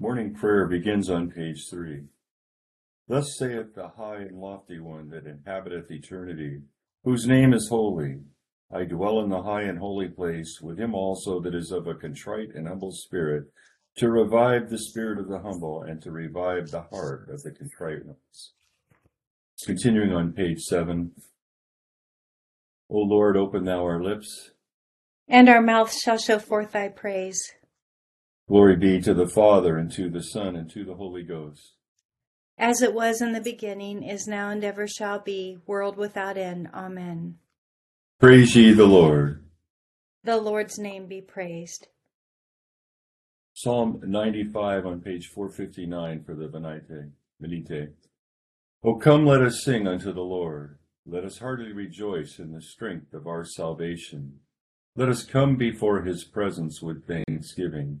Morning prayer begins on page three. Thus saith the high and lofty one that inhabiteth eternity, whose name is holy. I dwell in the high and holy place with him also that is of a contrite and humble spirit, to revive the spirit of the humble and to revive the heart of the contrite ones. Continuing on page seven. O Lord, open thou our lips, and our mouths shall show forth thy praise. Glory be to the Father, and to the Son, and to the Holy Ghost. As it was in the beginning, is now, and ever shall be, world without end. Amen. Praise ye the Lord. The Lord's name be praised. Psalm 95 on page 459 for the Venite. Venite. O come, let us sing unto the Lord. Let us heartily rejoice in the strength of our salvation. Let us come before his presence with thanksgiving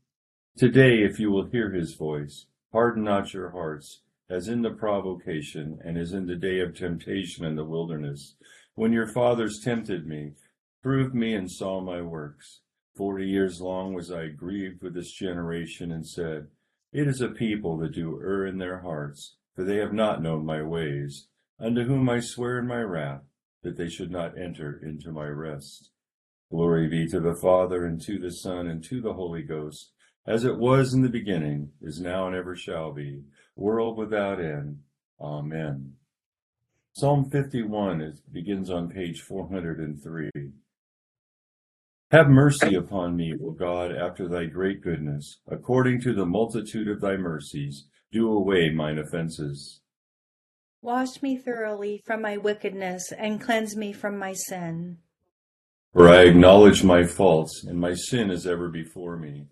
Today, if you will hear his voice, harden not your hearts, as in the provocation, and as in the day of temptation in the wilderness, when your fathers tempted me, proved me, and saw my works. Forty years long was I grieved with this generation, and said, It is a people that do err in their hearts, for they have not known my ways, unto whom I swear in my wrath, that they should not enter into my rest. Glory be to the Father, and to the Son, and to the Holy Ghost, as it was in the beginning, is now, and ever shall be, world without end. Amen. Psalm 51 is, begins on page 403. Have mercy upon me, O God, after thy great goodness. According to the multitude of thy mercies, do away mine offenses. Wash me thoroughly from my wickedness, and cleanse me from my sin. For I acknowledge my faults, and my sin is ever before me.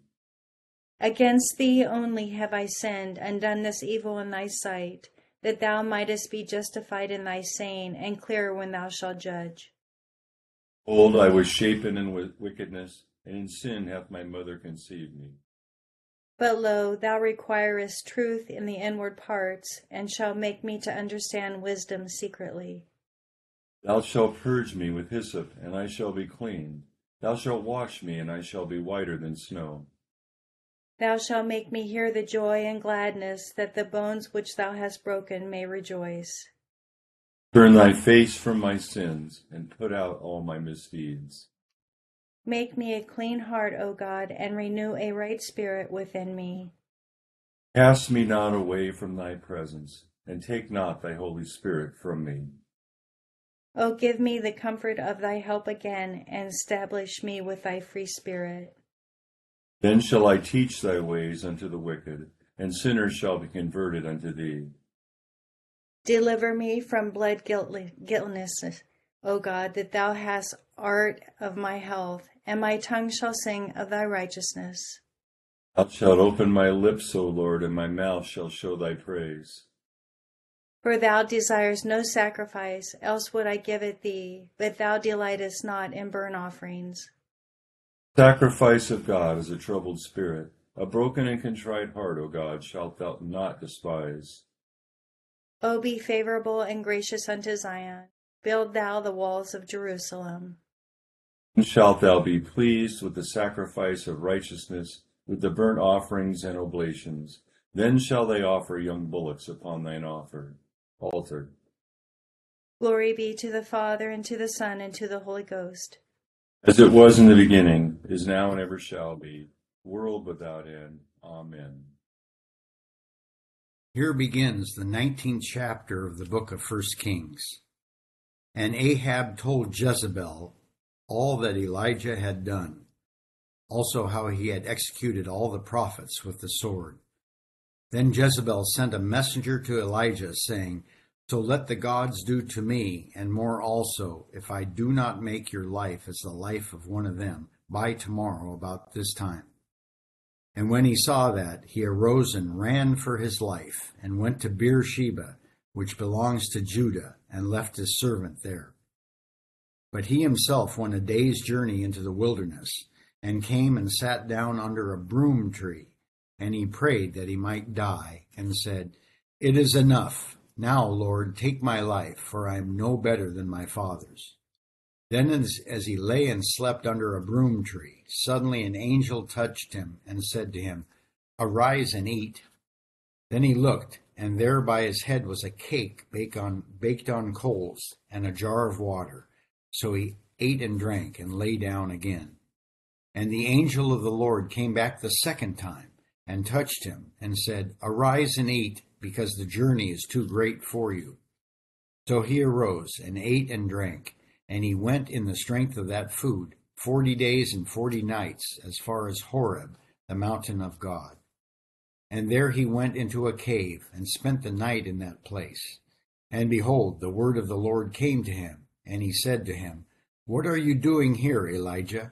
Against thee only have I sinned, and done this evil in thy sight, that thou mightest be justified in thy saying, and clear when thou shalt judge. Old I was shapen in wickedness, and in sin hath my mother conceived me. But lo, thou requirest truth in the inward parts, and shalt make me to understand wisdom secretly. Thou shalt purge me with hyssop, and I shall be clean. Thou shalt wash me, and I shall be whiter than snow. Thou shalt make me hear the joy and gladness, that the bones which thou hast broken may rejoice. Turn thy face from my sins, and put out all my misdeeds. Make me a clean heart, O God, and renew a right spirit within me. Cast me not away from thy presence, and take not thy Holy Spirit from me. O give me the comfort of thy help again, and establish me with thy free spirit. Then shall I teach thy ways unto the wicked, and sinners shall be converted unto thee. Deliver me from blood guiltlessness, O God, that thou hast art of my health, and my tongue shall sing of thy righteousness. Thou shalt open my lips, O Lord, and my mouth shall show thy praise. For thou desirest no sacrifice, else would I give it thee, but thou delightest not in burnt offerings. Sacrifice of God is a troubled spirit. A broken and contrite heart, O God, shalt thou not despise. O be favorable and gracious unto Zion. Build thou the walls of Jerusalem. And shalt thou be pleased with the sacrifice of righteousness, with the burnt offerings and oblations. Then shall they offer young bullocks upon thine offer, altar. Glory be to the Father, and to the Son, and to the Holy Ghost as it was in the beginning, is now, and ever shall be, world without end. Amen. Here begins the 19th chapter of the book of First Kings. And Ahab told Jezebel all that Elijah had done, also how he had executed all the prophets with the sword. Then Jezebel sent a messenger to Elijah, saying, so let the gods do to me, and more also, if I do not make your life as the life of one of them by tomorrow about this time. And when he saw that, he arose and ran for his life, and went to Beersheba, which belongs to Judah, and left his servant there. But he himself went a day's journey into the wilderness, and came and sat down under a broom tree. And he prayed that he might die, and said, It is enough. Now, Lord, take my life, for I am no better than my father's. Then, as, as he lay and slept under a broom tree, suddenly an angel touched him and said to him, Arise and eat. Then he looked, and there by his head was a cake baked on, baked on coals and a jar of water. So he ate and drank and lay down again. And the angel of the Lord came back the second time and touched him and said, Arise and eat, because the journey is too great for you. So he arose and ate and drank, and he went in the strength of that food forty days and forty nights as far as Horeb, the mountain of God. And there he went into a cave and spent the night in that place. And behold, the word of the Lord came to him, and he said to him, What are you doing here, Elijah?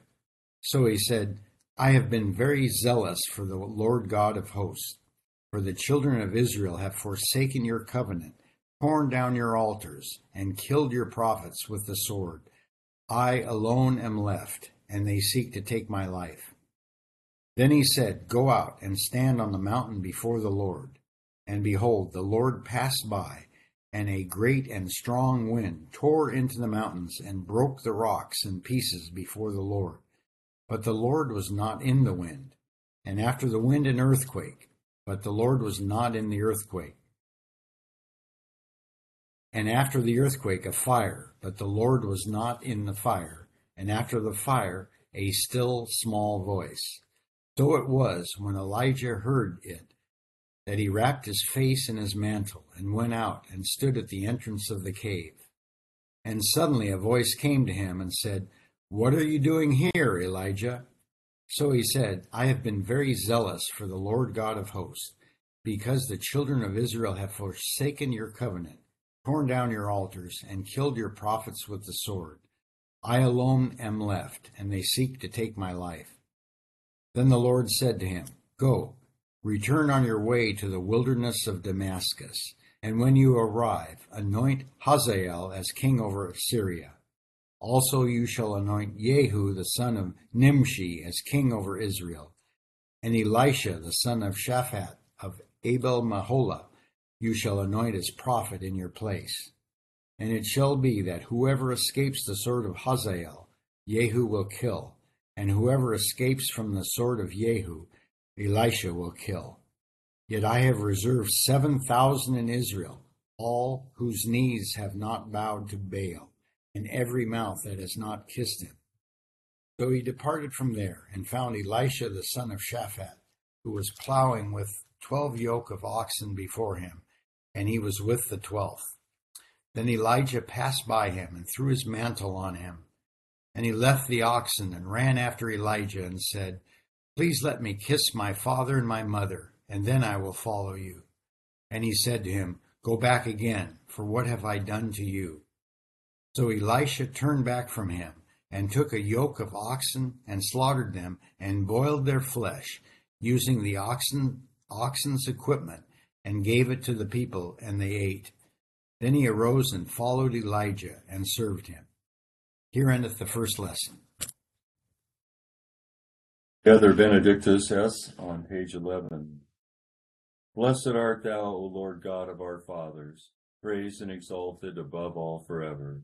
So he said, I have been very zealous for the Lord God of hosts, for the children of Israel have forsaken your covenant, torn down your altars, and killed your prophets with the sword. I alone am left, and they seek to take my life. Then he said, Go out and stand on the mountain before the Lord. And behold, the Lord passed by, and a great and strong wind tore into the mountains and broke the rocks in pieces before the Lord. But the Lord was not in the wind. And after the wind, an earthquake. But the Lord was not in the earthquake. And after the earthquake, a fire. But the Lord was not in the fire. And after the fire, a still small voice. So it was when Elijah heard it that he wrapped his face in his mantle and went out and stood at the entrance of the cave. And suddenly a voice came to him and said, What are you doing here, Elijah? So he said, I have been very zealous for the Lord God of hosts, because the children of Israel have forsaken your covenant, torn down your altars, and killed your prophets with the sword. I alone am left, and they seek to take my life. Then the Lord said to him, Go, return on your way to the wilderness of Damascus, and when you arrive, anoint Hazael as king over Syria. Also you shall anoint Jehu the son of Nimshi as king over Israel, and Elisha the son of Shaphat of Abel Meholah you shall anoint as prophet in your place. And it shall be that whoever escapes the sword of Hazael, Jehu will kill, and whoever escapes from the sword of Jehu, Elisha will kill. Yet I have reserved seven thousand in Israel, all whose knees have not bowed to Baal, and every mouth that has not kissed him. So he departed from there, and found Elisha the son of Shaphat, who was plowing with twelve yoke of oxen before him, and he was with the twelfth. Then Elijah passed by him and threw his mantle on him. And he left the oxen and ran after Elijah and said, Please let me kiss my father and my mother, and then I will follow you. And he said to him, Go back again, for what have I done to you? So Elisha turned back from him, and took a yoke of oxen, and slaughtered them, and boiled their flesh, using the oxen, oxen's equipment, and gave it to the people, and they ate. Then he arose and followed Elijah, and served him. Here endeth the first lesson. Gather Benedictus es on page 11. Blessed art thou, O Lord God of our fathers, praised and exalted above all forever.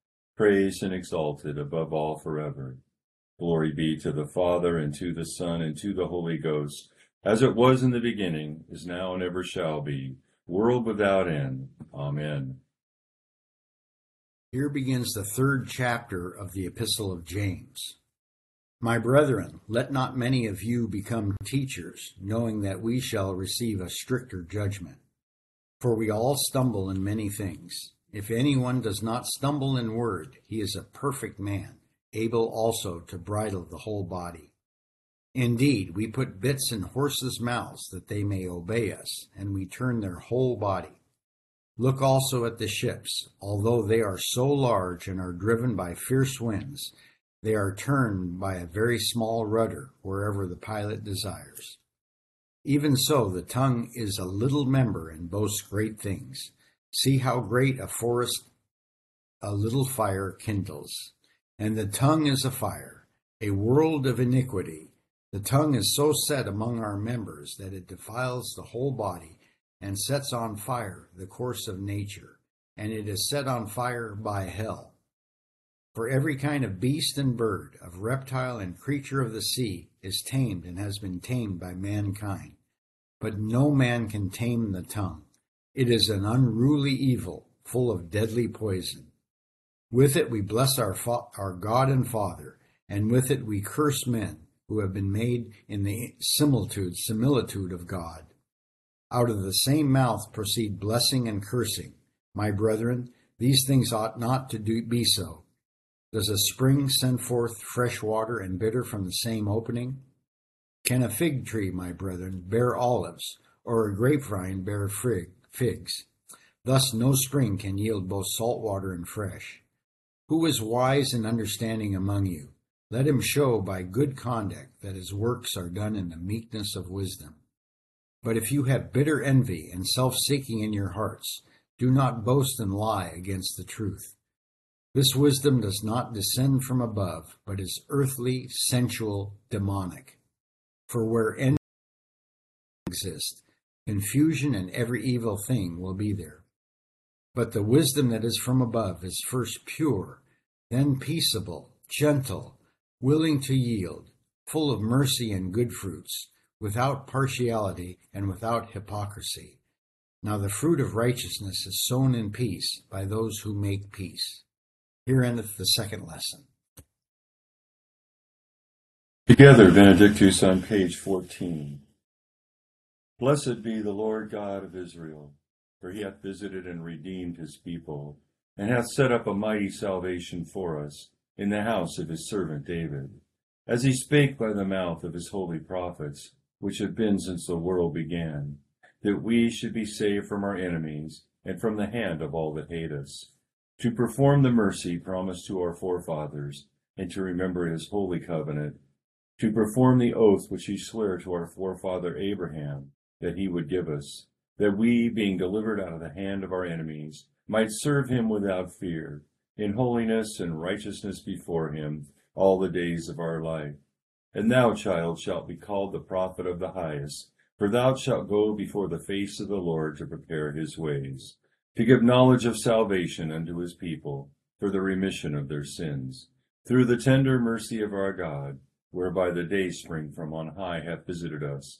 praised and exalted above all forever. Glory be to the Father, and to the Son, and to the Holy Ghost, as it was in the beginning, is now, and ever shall be, world without end. Amen. Here begins the third chapter of the Epistle of James. My brethren, let not many of you become teachers, knowing that we shall receive a stricter judgment. For we all stumble in many things. If anyone does not stumble in word, he is a perfect man, able also to bridle the whole body. Indeed, we put bits in horses' mouths that they may obey us, and we turn their whole body. Look also at the ships, although they are so large and are driven by fierce winds they are turned by a very small rudder wherever the pilot desires. Even so, the tongue is a little member and boasts great things. See how great a forest a little fire kindles. And the tongue is a fire, a world of iniquity. The tongue is so set among our members that it defiles the whole body and sets on fire the course of nature, and it is set on fire by hell. For every kind of beast and bird, of reptile and creature of the sea, is tamed and has been tamed by mankind. But no man can tame the tongue. It is an unruly evil, full of deadly poison. With it we bless our, fa- our God and Father, and with it we curse men who have been made in the similitude, similitude of God. Out of the same mouth proceed blessing and cursing. My brethren, these things ought not to do, be so. Does a spring send forth fresh water and bitter from the same opening? Can a fig tree, my brethren, bear olives, or a grapevine bear fig, figs? Thus no spring can yield both salt water and fresh. Who is wise and understanding among you? Let him show by good conduct that his works are done in the meekness of wisdom. But if you have bitter envy and self seeking in your hearts, do not boast and lie against the truth. This wisdom does not descend from above, but is earthly, sensual, demonic. For where envy exists, confusion and every evil thing will be there. But the wisdom that is from above is first pure, then peaceable, gentle, willing to yield, full of mercy and good fruits, without partiality and without hypocrisy. Now the fruit of righteousness is sown in peace by those who make peace. Here endeth the second lesson. Together, Benedictus on page 14. Blessed be the Lord God of Israel, for he hath visited and redeemed his people, and hath set up a mighty salvation for us in the house of his servant David, as he spake by the mouth of his holy prophets, which have been since the world began, that we should be saved from our enemies and from the hand of all that hate us to perform the mercy promised to our forefathers, and to remember his holy covenant, to perform the oath which he sware to our forefather Abraham, that he would give us, that we, being delivered out of the hand of our enemies, might serve him without fear, in holiness and righteousness before him, all the days of our life. And thou, child, shalt be called the prophet of the highest, for thou shalt go before the face of the Lord to prepare his ways to give knowledge of salvation unto his people for the remission of their sins, through the tender mercy of our God, whereby the day spring from on high hath visited us,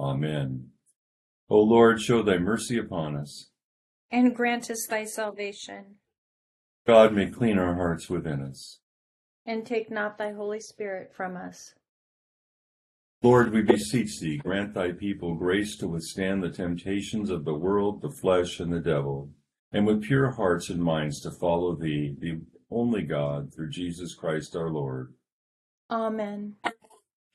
Amen. O Lord, show thy mercy upon us. And grant us thy salvation. God may clean our hearts within us. And take not thy Holy Spirit from us. Lord, we beseech thee, grant thy people grace to withstand the temptations of the world, the flesh, and the devil, and with pure hearts and minds to follow thee, the only God, through Jesus Christ our Lord. Amen.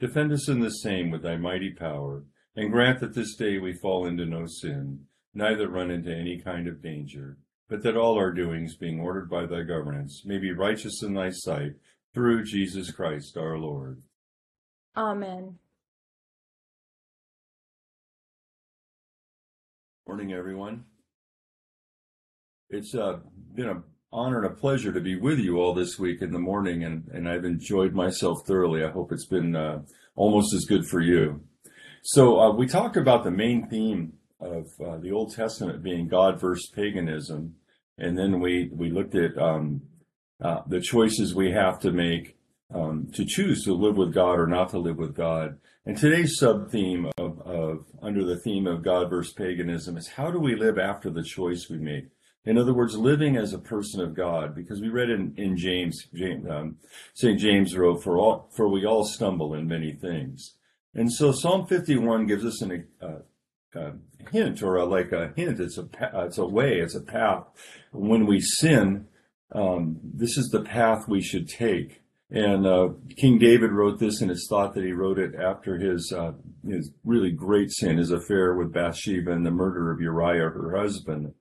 Defend us in the same with thy mighty power, and grant that this day we fall into no sin, neither run into any kind of danger, but that all our doings, being ordered by thy governance, may be righteous in thy sight, through Jesus Christ our Lord. Amen. Morning, everyone. It's uh, been a honor and a pleasure to be with you all this week in the morning, and, and I've enjoyed myself thoroughly. I hope it's been uh, almost as good for you. So, uh, we talked about the main theme of uh, the Old Testament being God versus paganism, and then we, we looked at um, uh, the choices we have to make um, to choose to live with God or not to live with God. And today's sub theme of, of under the theme of God versus paganism is how do we live after the choice we make? In other words, living as a person of God, because we read in, in James, James um, St. James wrote, for, all, for we all stumble in many things. And so Psalm 51 gives us an, uh, a hint or a, like a hint. It's a, it's a way, it's a path. When we sin, um, this is the path we should take. And uh, King David wrote this, and it's thought that he wrote it after his uh, his really great sin, his affair with Bathsheba and the murder of Uriah, her husband.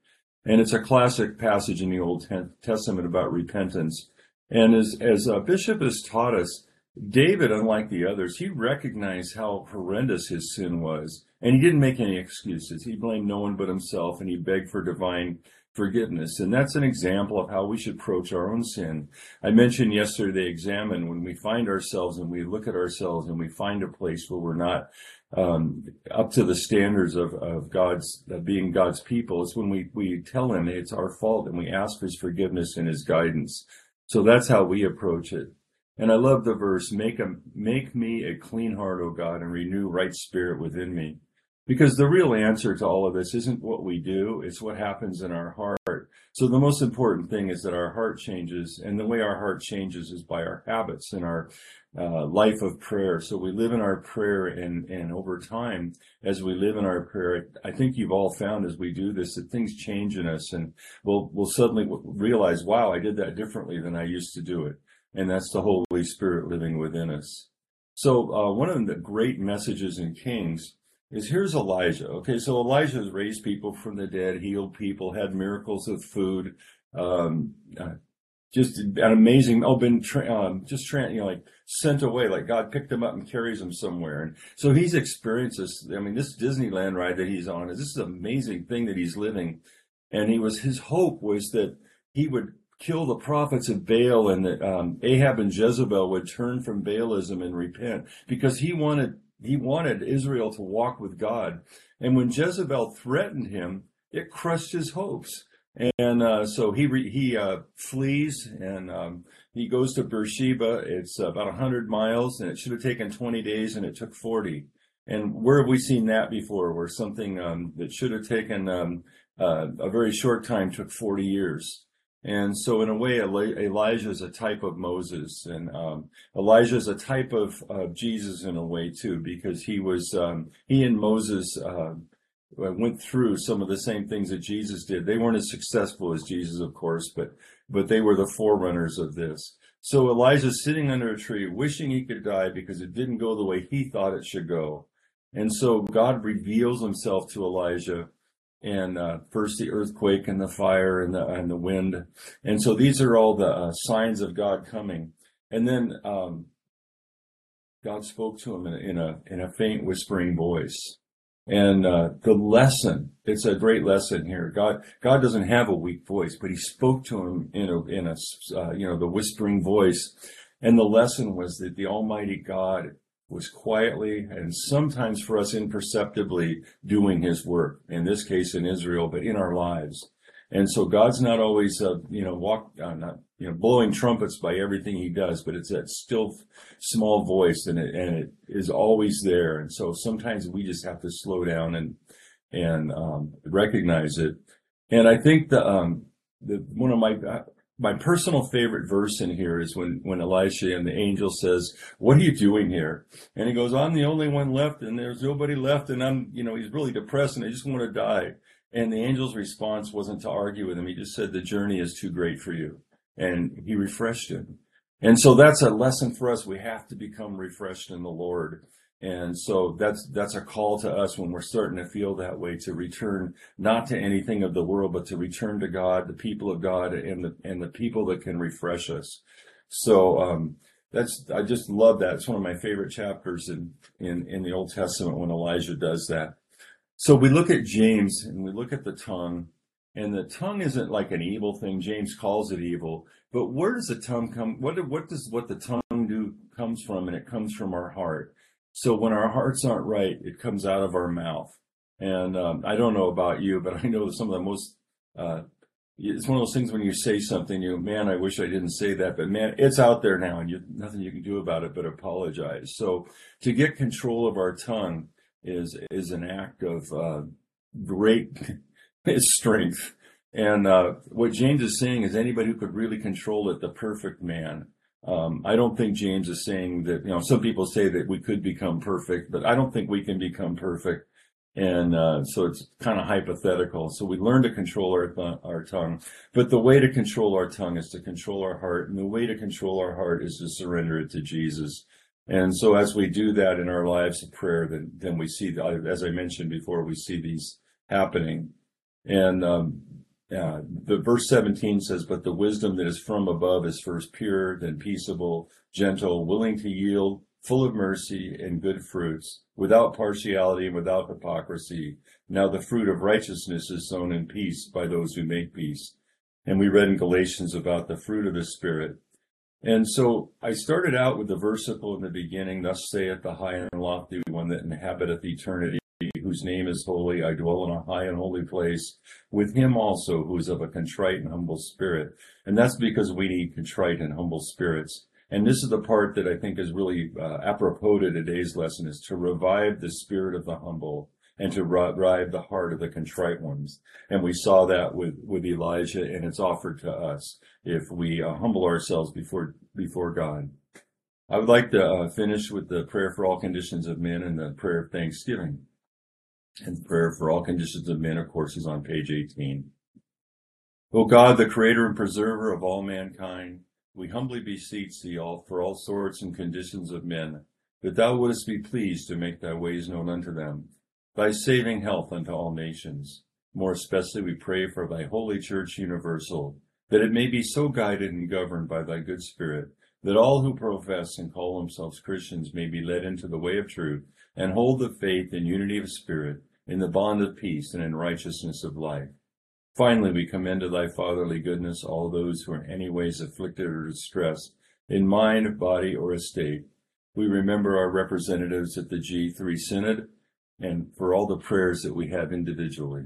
And it's a classic passage in the Old Testament about repentance. And as, as a bishop has taught us, David, unlike the others, he recognized how horrendous his sin was. And he didn't make any excuses. He blamed no one but himself and he begged for divine forgiveness. And that's an example of how we should approach our own sin. I mentioned yesterday, examine when we find ourselves and we look at ourselves and we find a place where we're not um, up to the standards of, of God's of being God's people. It's when we, we tell him it's our fault and we ask for his forgiveness and his guidance. So that's how we approach it. And I love the verse, make a, make me a clean heart, O God, and renew right spirit within me. Because the real answer to all of this isn't what we do, it's what happens in our heart. So the most important thing is that our heart changes, and the way our heart changes is by our habits and our uh, life of prayer. So we live in our prayer, and and over time, as we live in our prayer, I think you've all found as we do this that things change in us, and we'll we'll suddenly realize, wow, I did that differently than I used to do it, and that's the Holy Spirit living within us. So uh, one of the great messages in Kings is here's Elijah. Okay, so Elijah has raised people from the dead, healed people, had miracles of food, um, uh, just an amazing. Oh, been tra- um, just tra- you know like sent away, like God picked him up and carries him somewhere, and so he's experienced this. I mean, this Disneyland ride that he's on is this is an amazing thing that he's living, and he was his hope was that he would kill the prophets of Baal and that um, Ahab and Jezebel would turn from Baalism and repent because he wanted he wanted Israel to walk with God. And when Jezebel threatened him, it crushed his hopes. And uh, so he re- he uh, flees and um, he goes to Beersheba. It's about 100 miles, and it should have taken 20 days, and it took 40. And where have we seen that before? Where something um, that should have taken um, uh, a very short time took 40 years. And so, in a way, Elijah is a type of Moses, and um, Elijah is a type of, of Jesus in a way too, because he was um, he and Moses uh, went through some of the same things that Jesus did. They weren't as successful as Jesus, of course, but but they were the forerunners of this. So Elijah's sitting under a tree, wishing he could die because it didn't go the way he thought it should go. And so God reveals himself to Elijah and uh, first the earthquake and the fire and the and the wind, and so these are all the uh, signs of God coming. And then um, God spoke to him in a, in a, in a faint whispering voice. And uh, the lesson, it's a great lesson here. God, God doesn't have a weak voice, but He spoke to him in a, in a, uh, you know, the whispering voice. And the lesson was that the Almighty God was quietly and sometimes for us imperceptibly doing His work. In this case, in Israel, but in our lives. And so God's not always, uh, you know, walk, uh, not, you know, blowing trumpets by everything he does, but it's that still small voice and it, and it is always there. And so sometimes we just have to slow down and, and, um, recognize it. And I think the, um, the, one of my, uh, my personal favorite verse in here is when, when Elisha and the angel says, what are you doing here? And he goes, I'm the only one left and there's nobody left. And I'm, you know, he's really depressed and I just want to die. And the angel's response wasn't to argue with him. He just said, the journey is too great for you. And he refreshed him. And so that's a lesson for us. We have to become refreshed in the Lord. And so that's, that's a call to us when we're starting to feel that way to return not to anything of the world, but to return to God, the people of God and the, and the people that can refresh us. So, um, that's, I just love that. It's one of my favorite chapters in, in, in the Old Testament when Elijah does that. So we look at James and we look at the tongue, and the tongue isn't like an evil thing. James calls it evil, but where does the tongue come? What what does what the tongue do comes from? And it comes from our heart. So when our hearts aren't right, it comes out of our mouth. And um, I don't know about you, but I know some of the most. Uh, it's one of those things when you say something, you man, I wish I didn't say that, but man, it's out there now, and you, nothing you can do about it but apologize. So to get control of our tongue is is an act of uh, great strength. And uh, what James is saying is anybody who could really control it, the perfect man. Um, I don't think James is saying that, you know, some people say that we could become perfect, but I don't think we can become perfect. And uh, so it's kind of hypothetical. So we learn to control our, th- our tongue. But the way to control our tongue is to control our heart. And the way to control our heart is to surrender it to Jesus. And so as we do that in our lives of prayer, then, then we see, as I mentioned before, we see these happening. And um, uh, the verse 17 says, But the wisdom that is from above is first pure, then peaceable, gentle, willing to yield, full of mercy and good fruits, without partiality and without hypocrisy. Now the fruit of righteousness is sown in peace by those who make peace. And we read in Galatians about the fruit of the Spirit. And so I started out with the versicle in the beginning, thus saith the high and lofty one that inhabiteth eternity, whose name is holy. I dwell in a high and holy place with him also who is of a contrite and humble spirit. And that's because we need contrite and humble spirits. And this is the part that I think is really uh, apropos to today's lesson is to revive the spirit of the humble and to revive the heart of the contrite ones. And we saw that with, with Elijah and it's offered to us if we uh, humble ourselves before, before God. I would like to uh, finish with the prayer for all conditions of men and the prayer of thanksgiving. And prayer for all conditions of men, of course, is on page 18. O God, the creator and preserver of all mankind, we humbly beseech thee all for all sorts and conditions of men, that thou wouldest be pleased to make thy ways known unto them thy saving health unto all nations. More especially we pray for thy holy church universal, that it may be so guided and governed by thy good spirit, that all who profess and call themselves Christians may be led into the way of truth, and hold the faith in unity of spirit, in the bond of peace, and in righteousness of life. Finally, we commend to thy fatherly goodness all those who are in any ways afflicted or distressed, in mind, body, or estate. We remember our representatives at the G3 Synod, and for all the prayers that we have individually.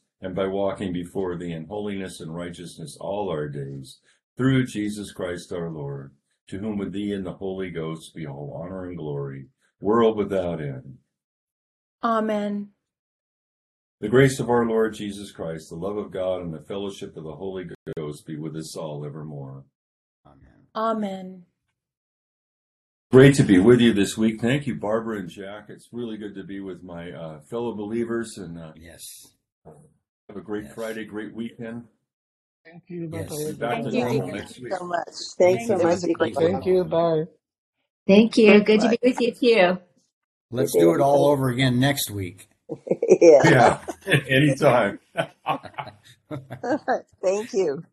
and by walking before thee in holiness and righteousness all our days, through Jesus Christ our Lord, to whom with thee and the Holy Ghost be all honor and glory, world without end. Amen. The grace of our Lord Jesus Christ, the love of God, and the fellowship of the Holy Ghost be with us all evermore. Amen. Amen. Great to be with you this week. Thank you, Barbara and Jack. It's really good to be with my uh, fellow believers and uh, Yes. Have a great Yes. Friday, great weekend. Thank you. Yes. Bye-bye. Back Thank to you. normal Thank next week. so much. Thanks so Thank much. you. Great Thank you. Bye. Thank you. Good to be with you too. Let's do it all over again next week. yeah. Yeah, anytime. Thank you.